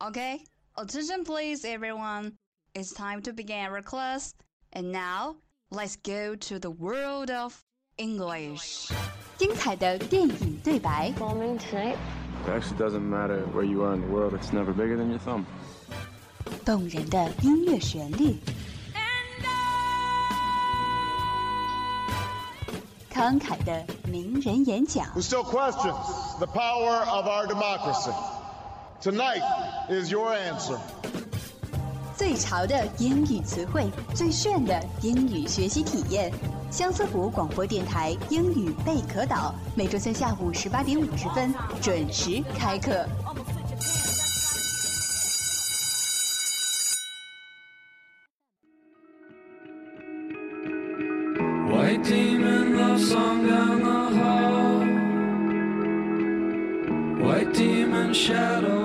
Okay, attention please everyone. It's time to begin our class. And now, let's go to the world of English. 精彩的电影对白， Bombing tonight? It actually doesn't matter where you are in the world, it's never bigger than your thumb. 动人的音乐旋律，慷慨的名人演讲， who still questions the power of our democracy. Tonight is your answer. 最潮的英语词汇，最炫的英语学习体验。相思湖广播电台英语贝壳岛，每周三下午十八点五十分准时开课。White demon love song down the hall. White demon shadow.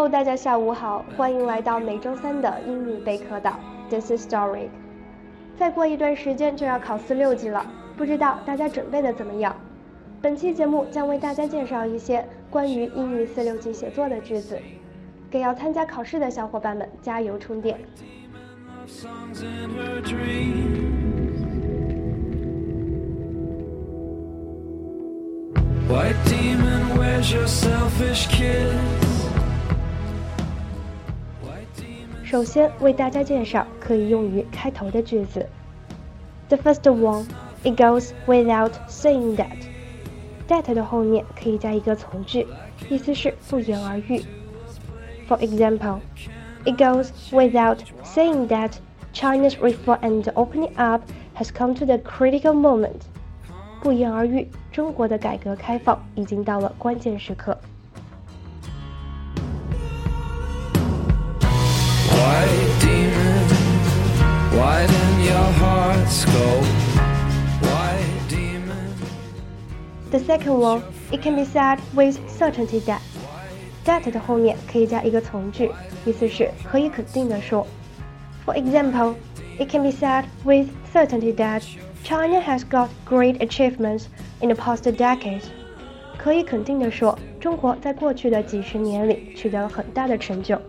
Hello，大家下午好，欢迎来到每周三的英语贝壳岛。This is Story。再过一段时间就要考四六级了，不知道大家准备的怎么样？本期节目将为大家介绍一些关于英语四六级写作的句子，给要参加考试的小伙伴们加油充电。首先为大家介绍可以用于开头的句子。The first one, it goes without saying that. That 的后面可以加一个从句，意思是不言而喻。For example, it goes without saying that China's reform and opening up has come to the critical moment. 不言而喻，中国的改革开放已经到了关键时刻。The second one, it can be said with certainty that. That 的后面可以加一个从句，意思是可以肯定的说。For example, it can be said with certainty that China has got great achievements in the past decade. 可以肯定的说，中国在过去的几十年里取得了很大的成就。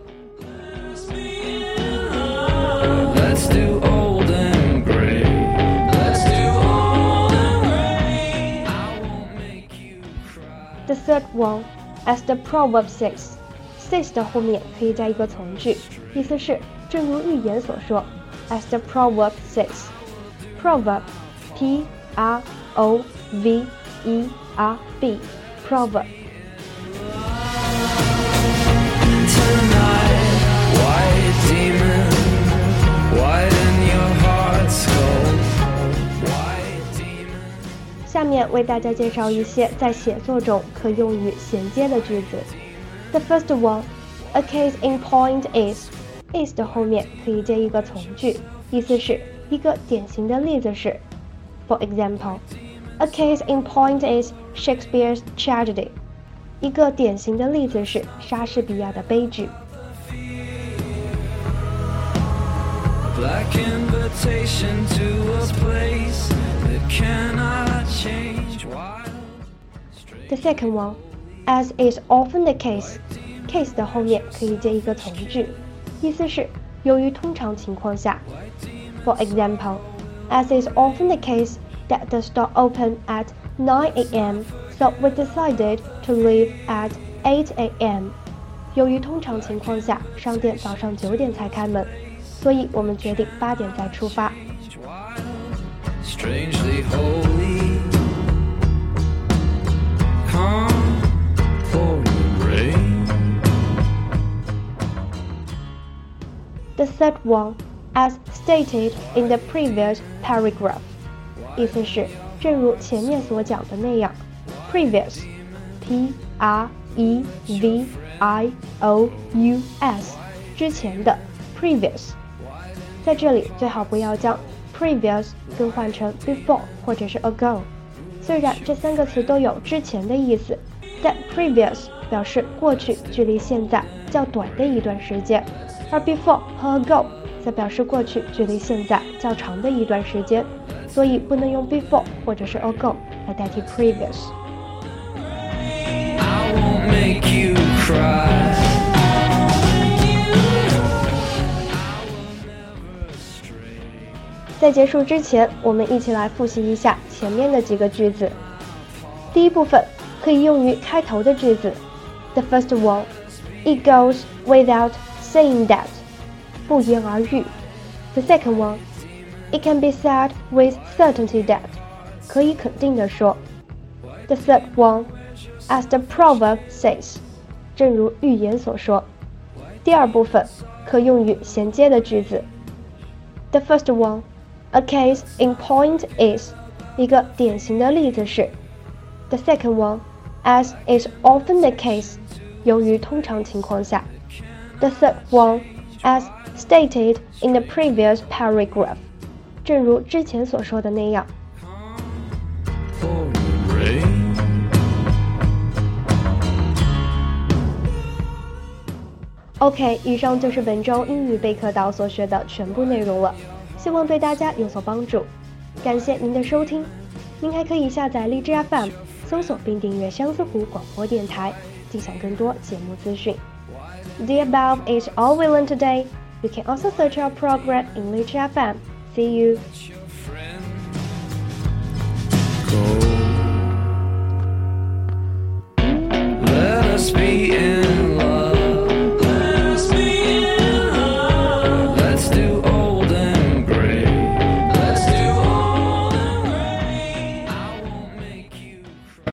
third one, as the proverb says, says 的后面可以加一个从句，意思是正如寓言所说，as the proverb says。proverb, p r o v e r b, proverb。 为大家介绍一些在写作中可用于衔接的句子。The first one, a case in point is, is 的后面可以接一个从句，意思是一个典型的例子是，For example, a case in point is Shakespeare's tragedy. 一个典型的例子是莎士比亚的悲剧。Black invitation to a place that cannot change. Wild. The second one, as is often the case, case 的后面可以接一个从句，意思是由于通常情况下。For example, as is often the case that the store opened at 9 a.m., so we decided to leave at 8 a.m. 由于通常情况下商店早上九点才开门，所以我们决定八点再出发。 Wild, strangely holy. The third one, as stated in the previous paragraph，意思是正如前面所讲的那样，previous，p r e v i o u s，之前的 previous，在这里最好不要将 previous 更换成 before 或者是 ago。虽然这三个词都有之前的意思，但 previous 表示过去距离现在较短的一段时间， 而 before 和 ago 则表示过去距离现在较长的一段时间，所以不能用 before 或者是 ago 来代替 previous。在结束之前，我们一起来复习一下前面的几个句子。第一部分可以用于开头的句子，The first one, it goes without saying that，不言而喻。The second one, it can be said with certainty that，可以肯定的说。The third one, as the proverb says，正如寓言所说。第二部分可用于衔接的句子。The first one. A case in point is 一个典型的例子是 the second one, as is often the case，由于通常情况下 The third one, as stated in the previous paragraph，正如之前所说的那样。OK，以上就是本周英语备课岛所学的全部内容了，希望对大家有所帮助。感谢您的收听，您还可以下载荔枝 FM，搜索并订阅相思湖广播电台，尽享更多节目资讯。The above is all we learned today. You can also search our program in Litchi FM. See you.